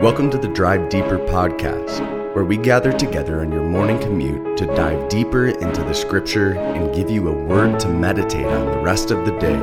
Welcome to the Drive Deeper podcast, where we gather together on your morning commute to dive deeper into the scripture and give you a word to meditate on the rest of the day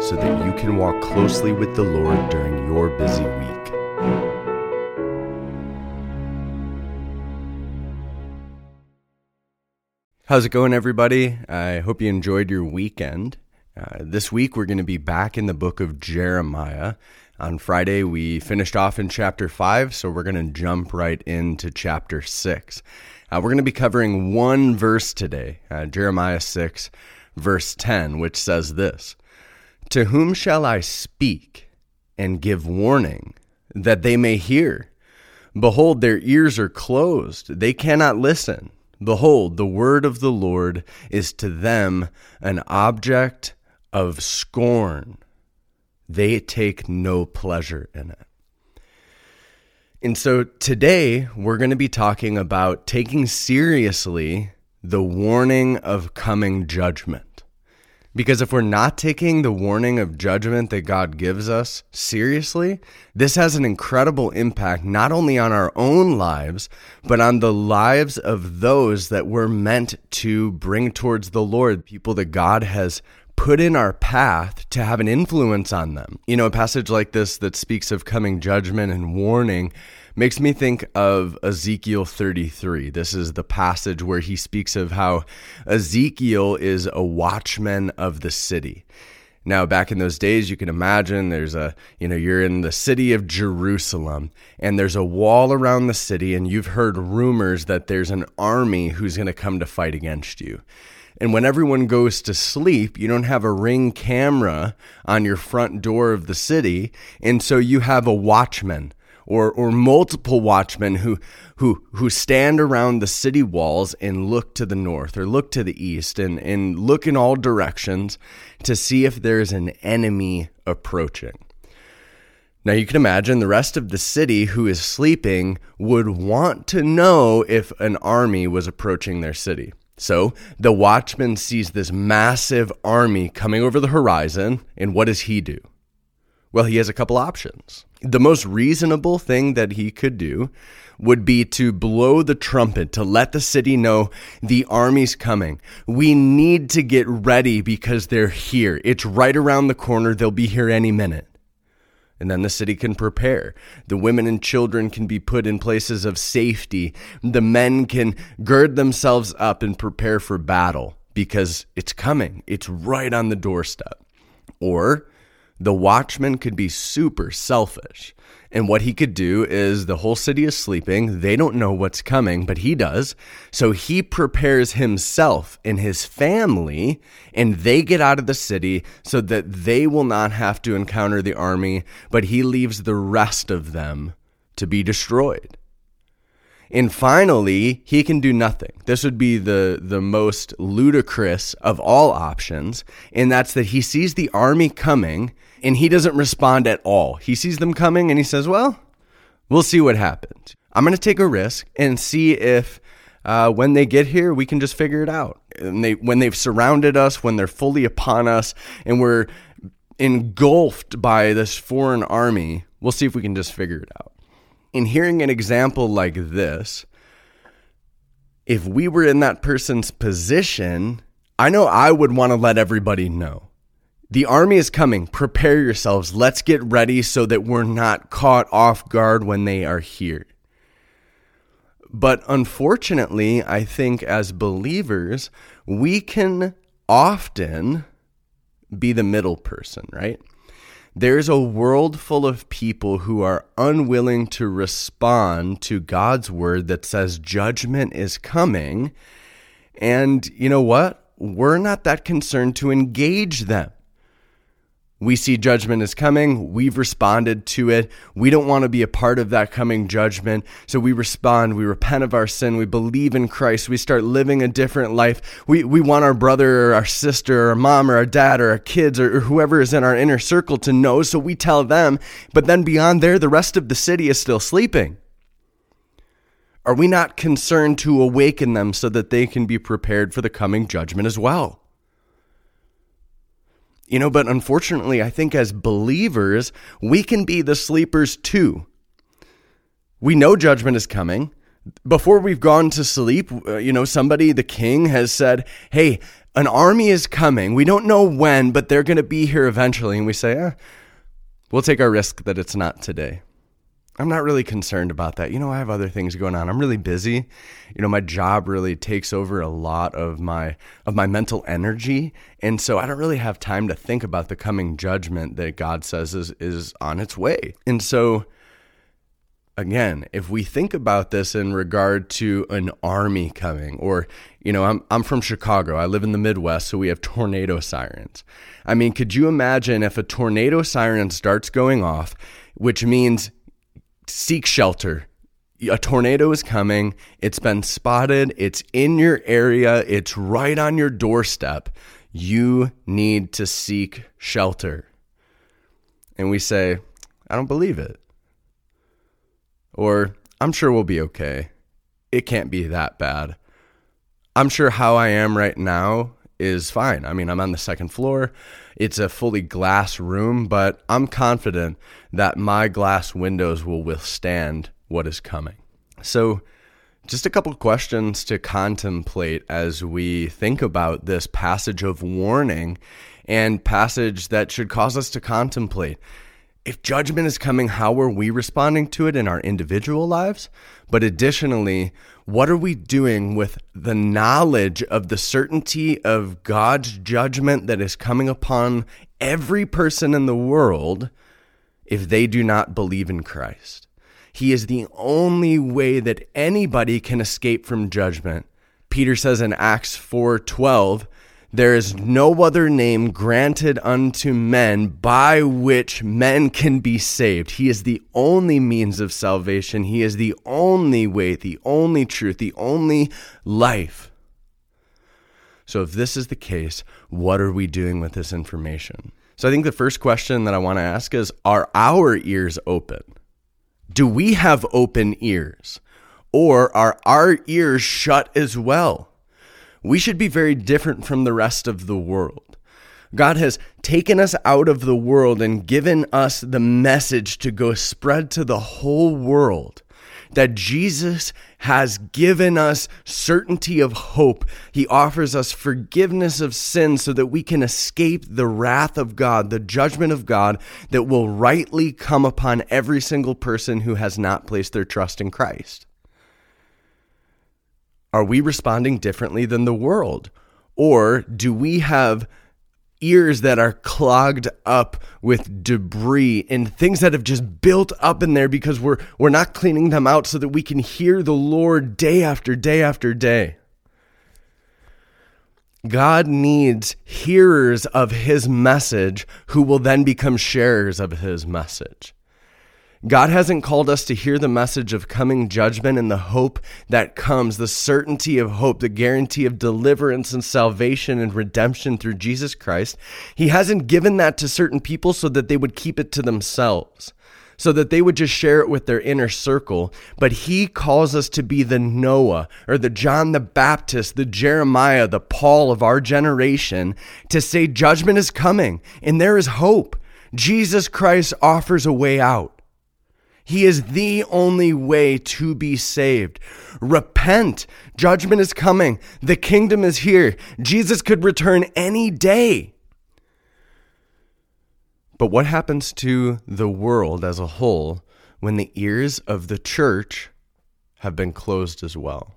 so that you can walk closely with the Lord during your busy week. How's it going, everybody? I hope you enjoyed your weekend. Uh, this week, we're going to be back in the book of Jeremiah. On Friday, we finished off in chapter 5, so we're going to jump right into chapter 6. Uh, we're going to be covering one verse today, uh, Jeremiah 6, verse 10, which says this To whom shall I speak and give warning that they may hear? Behold, their ears are closed, they cannot listen. Behold, the word of the Lord is to them an object of scorn they take no pleasure in it. And so today we're going to be talking about taking seriously the warning of coming judgment. Because if we're not taking the warning of judgment that God gives us seriously, this has an incredible impact not only on our own lives, but on the lives of those that we're meant to bring towards the Lord, people that God has put in our path to have an influence on them. You know, a passage like this that speaks of coming judgment and warning makes me think of Ezekiel 33. This is the passage where he speaks of how Ezekiel is a watchman of the city. Now, back in those days, you can imagine there's a, you know, you're in the city of Jerusalem and there's a wall around the city, and you've heard rumors that there's an army who's going to come to fight against you. And when everyone goes to sleep, you don't have a ring camera on your front door of the city. And so you have a watchman or, or multiple watchmen who, who, who stand around the city walls and look to the north or look to the east and, and look in all directions to see if there's an enemy approaching. Now, you can imagine the rest of the city who is sleeping would want to know if an army was approaching their city. So the watchman sees this massive army coming over the horizon, and what does he do? Well, he has a couple options. The most reasonable thing that he could do would be to blow the trumpet to let the city know the army's coming. We need to get ready because they're here. It's right around the corner. They'll be here any minute and then the city can prepare. The women and children can be put in places of safety. The men can gird themselves up and prepare for battle because it's coming, it's right on the doorstep. Or the watchman could be super selfish and what he could do is the whole city is sleeping. They don't know what's coming, but he does. So he prepares himself and his family, and they get out of the city so that they will not have to encounter the army, but he leaves the rest of them to be destroyed. And finally, he can do nothing. This would be the, the most ludicrous of all options, and that's that he sees the army coming and he doesn't respond at all. He sees them coming and he says, Well, we'll see what happens. I'm going to take a risk and see if uh, when they get here, we can just figure it out. And they, when they've surrounded us, when they're fully upon us, and we're engulfed by this foreign army, we'll see if we can just figure it out. In hearing an example like this, if we were in that person's position, I know I would want to let everybody know. The army is coming. Prepare yourselves. Let's get ready so that we're not caught off guard when they are here. But unfortunately, I think as believers, we can often be the middle person, right? There's a world full of people who are unwilling to respond to God's word that says judgment is coming. And you know what? We're not that concerned to engage them. We see judgment is coming. We've responded to it. We don't want to be a part of that coming judgment. So we respond. We repent of our sin. We believe in Christ. We start living a different life. We, we want our brother or our sister or our mom or our dad or our kids or, or whoever is in our inner circle to know. So we tell them. But then beyond there, the rest of the city is still sleeping. Are we not concerned to awaken them so that they can be prepared for the coming judgment as well? You know, but unfortunately, I think as believers, we can be the sleepers too. We know judgment is coming. Before we've gone to sleep, uh, you know, somebody, the king, has said, Hey, an army is coming. We don't know when, but they're going to be here eventually. And we say, eh, we'll take our risk that it's not today. I'm not really concerned about that. You know, I have other things going on. I'm really busy. You know, my job really takes over a lot of my of my mental energy, and so I don't really have time to think about the coming judgment that God says is is on its way. And so again, if we think about this in regard to an army coming, or, you know, I'm, I'm from Chicago, I live in the Midwest, so we have tornado sirens. I mean, could you imagine if a tornado siren starts going off, which means seek shelter? A tornado is coming, it's been spotted, it's in your area, it's right on your doorstep. You need to seek shelter. And we say, I don't believe it. Or, I'm sure we'll be okay. It can't be that bad. I'm sure how I am right now is fine. I mean, I'm on the second floor. It's a fully glass room, but I'm confident that my glass windows will withstand what is coming. So, just a couple questions to contemplate as we think about this passage of warning and passage that should cause us to contemplate if judgment is coming, how are we responding to it in our individual lives? But additionally, what are we doing with the knowledge of the certainty of God's judgment that is coming upon every person in the world if they do not believe in Christ? He is the only way that anybody can escape from judgment. Peter says in Acts 4:12, there is no other name granted unto men by which men can be saved. He is the only means of salvation. He is the only way, the only truth, the only life. So, if this is the case, what are we doing with this information? So, I think the first question that I want to ask is Are our ears open? Do we have open ears? Or are our ears shut as well? We should be very different from the rest of the world. God has taken us out of the world and given us the message to go spread to the whole world that Jesus has given us certainty of hope. He offers us forgiveness of sin so that we can escape the wrath of God, the judgment of God that will rightly come upon every single person who has not placed their trust in Christ. Are we responding differently than the world? Or do we have ears that are clogged up with debris and things that have just built up in there because we're we're not cleaning them out so that we can hear the Lord day after day after day. God needs hearers of his message who will then become sharers of his message. God hasn't called us to hear the message of coming judgment and the hope that comes, the certainty of hope, the guarantee of deliverance and salvation and redemption through Jesus Christ. He hasn't given that to certain people so that they would keep it to themselves, so that they would just share it with their inner circle. But He calls us to be the Noah or the John the Baptist, the Jeremiah, the Paul of our generation, to say judgment is coming and there is hope. Jesus Christ offers a way out. He is the only way to be saved. Repent. Judgment is coming. The kingdom is here. Jesus could return any day. But what happens to the world as a whole when the ears of the church have been closed as well?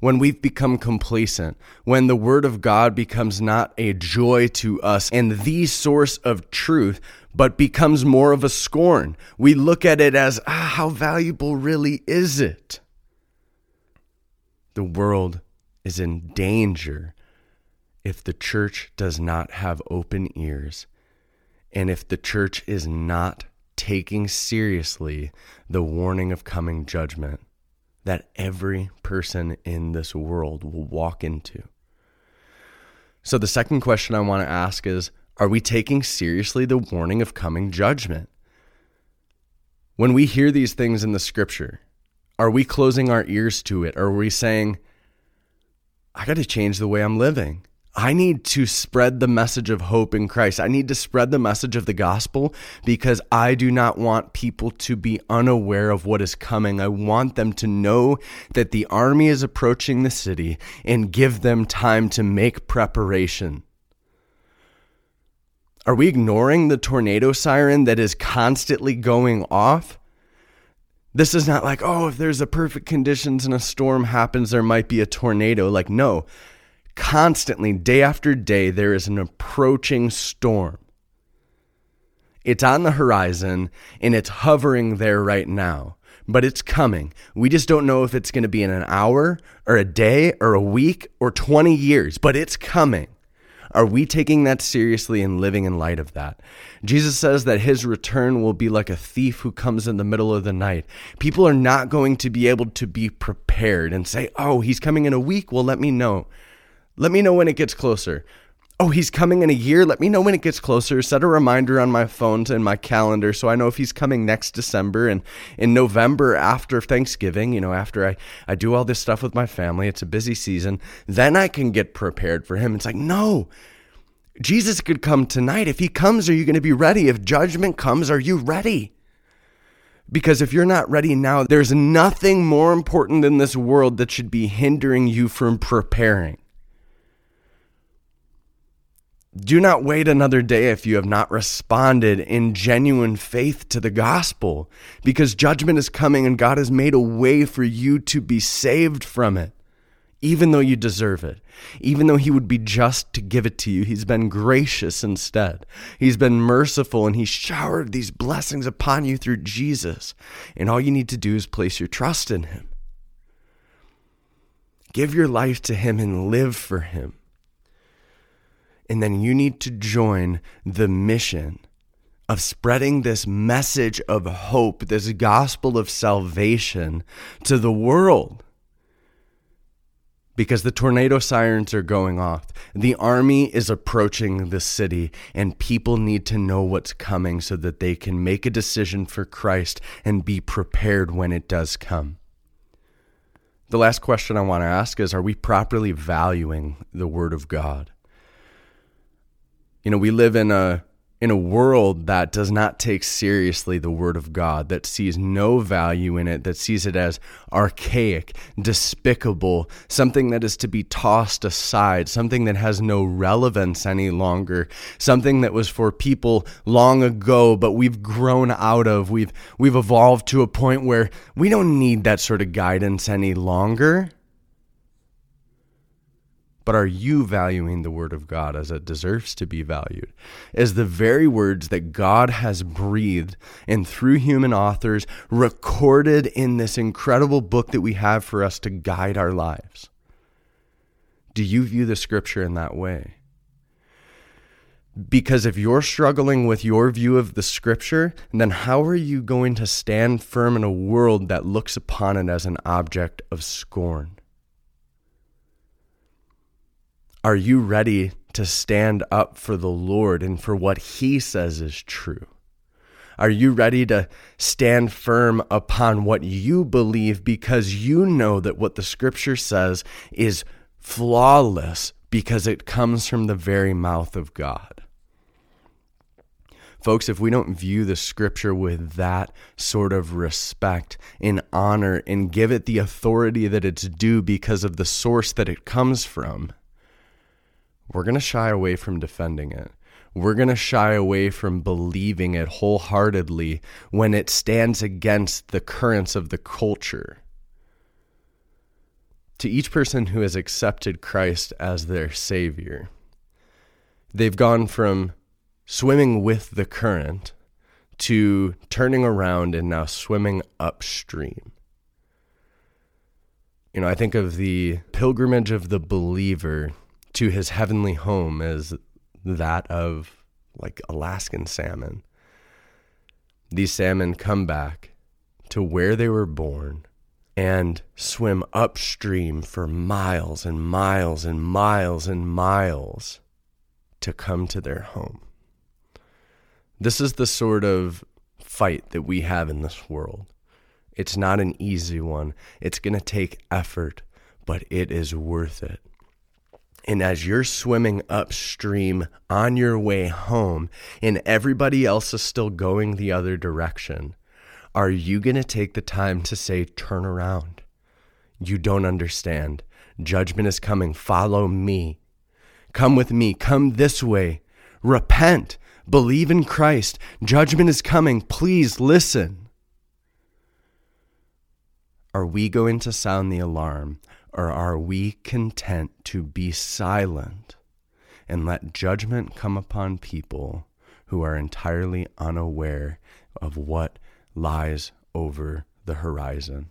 when we've become complacent, when the Word of God becomes not a joy to us and the source of truth, but becomes more of a scorn. We look at it as, ah, how valuable really is it? The world is in danger if the church does not have open ears and if the church is not taking seriously the warning of coming judgment that every person in this world will walk into. So, the second question I want to ask is Are we taking seriously the warning of coming judgment? When we hear these things in the scripture, are we closing our ears to it? Are we saying, I got to change the way I'm living? I need to spread the message of hope in Christ. I need to spread the message of the gospel because I do not want people to be unaware of what is coming. I want them to know that the army is approaching the city and give them time to make preparation. Are we ignoring the tornado siren that is constantly going off? This is not like, oh, if there's a perfect conditions and a storm happens, there might be a tornado. Like, no, constantly, day after day, there is an approaching storm. It's on the horizon and it's hovering there right now, but it's coming. We just don't know if it's going to be in an hour or a day or a week or 20 years, but it's coming. Are we taking that seriously and living in light of that? Jesus says that his return will be like a thief who comes in the middle of the night. People are not going to be able to be prepared and say, oh, he's coming in a week. Well, let me know. Let me know when it gets closer. Oh, he's coming in a year. Let me know when it gets closer. Set a reminder on my phone and my calendar so I know if he's coming next December and in November after Thanksgiving, you know, after I, I do all this stuff with my family. It's a busy season. Then I can get prepared for him. It's like, no, Jesus could come tonight. If he comes, are you going to be ready? If judgment comes, are you ready? Because if you're not ready now, there's nothing more important in this world that should be hindering you from preparing. Do not wait another day if you have not responded in genuine faith to the gospel, because judgment is coming and God has made a way for you to be saved from it, even though you deserve it. Even though He would be just to give it to you, He's been gracious instead. He's been merciful and He showered these blessings upon you through Jesus. And all you need to do is place your trust in Him. Give your life to Him and live for Him. And then you need to join the mission of spreading this message of hope, this gospel of salvation to the world. Because the tornado sirens are going off. The army is approaching the city, and people need to know what's coming so that they can make a decision for Christ and be prepared when it does come. The last question I want to ask is Are we properly valuing the Word of God? You know, we live in a in a world that does not take seriously the word of God, that sees no value in it, that sees it as archaic, despicable, something that is to be tossed aside, something that has no relevance any longer, something that was for people long ago, but we've grown out of. We've we've evolved to a point where we don't need that sort of guidance any longer. But are you valuing the Word of God as it deserves to be valued? As the very words that God has breathed and through human authors recorded in this incredible book that we have for us to guide our lives? Do you view the Scripture in that way? Because if you're struggling with your view of the scripture, then how are you going to stand firm in a world that looks upon it as an object of scorn? Are you ready to stand up for the Lord and for what He says is true? Are you ready to stand firm upon what you believe because you know that what the scripture says is flawless because it comes from the very mouth of God? Folks, if we don't view the scripture with that sort of respect and honor and give it the authority that it's due because of the source that it comes from, we're going to shy away from defending it. We're going to shy away from believing it wholeheartedly when it stands against the currents of the culture. To each person who has accepted Christ as their Savior, they've gone from swimming with the current to turning around and now swimming upstream. You know, I think of the pilgrimage of the believer to his heavenly home as that of like Alaskan salmon. These salmon come back to where they were born and swim upstream for miles and miles and miles and miles to come to their home. This is the sort of fight that we have in this world. It's not an easy one. It's going to take effort, but it is worth it. And as you're swimming upstream on your way home and everybody else is still going the other direction, are you going to take the time to say, turn around? You don't understand. Judgment is coming. Follow me. Come with me. Come this way. Repent. Believe in Christ. Judgment is coming. Please listen. Are we going to sound the alarm or are we content to be silent and let judgment come upon people who are entirely unaware of what lies over the horizon?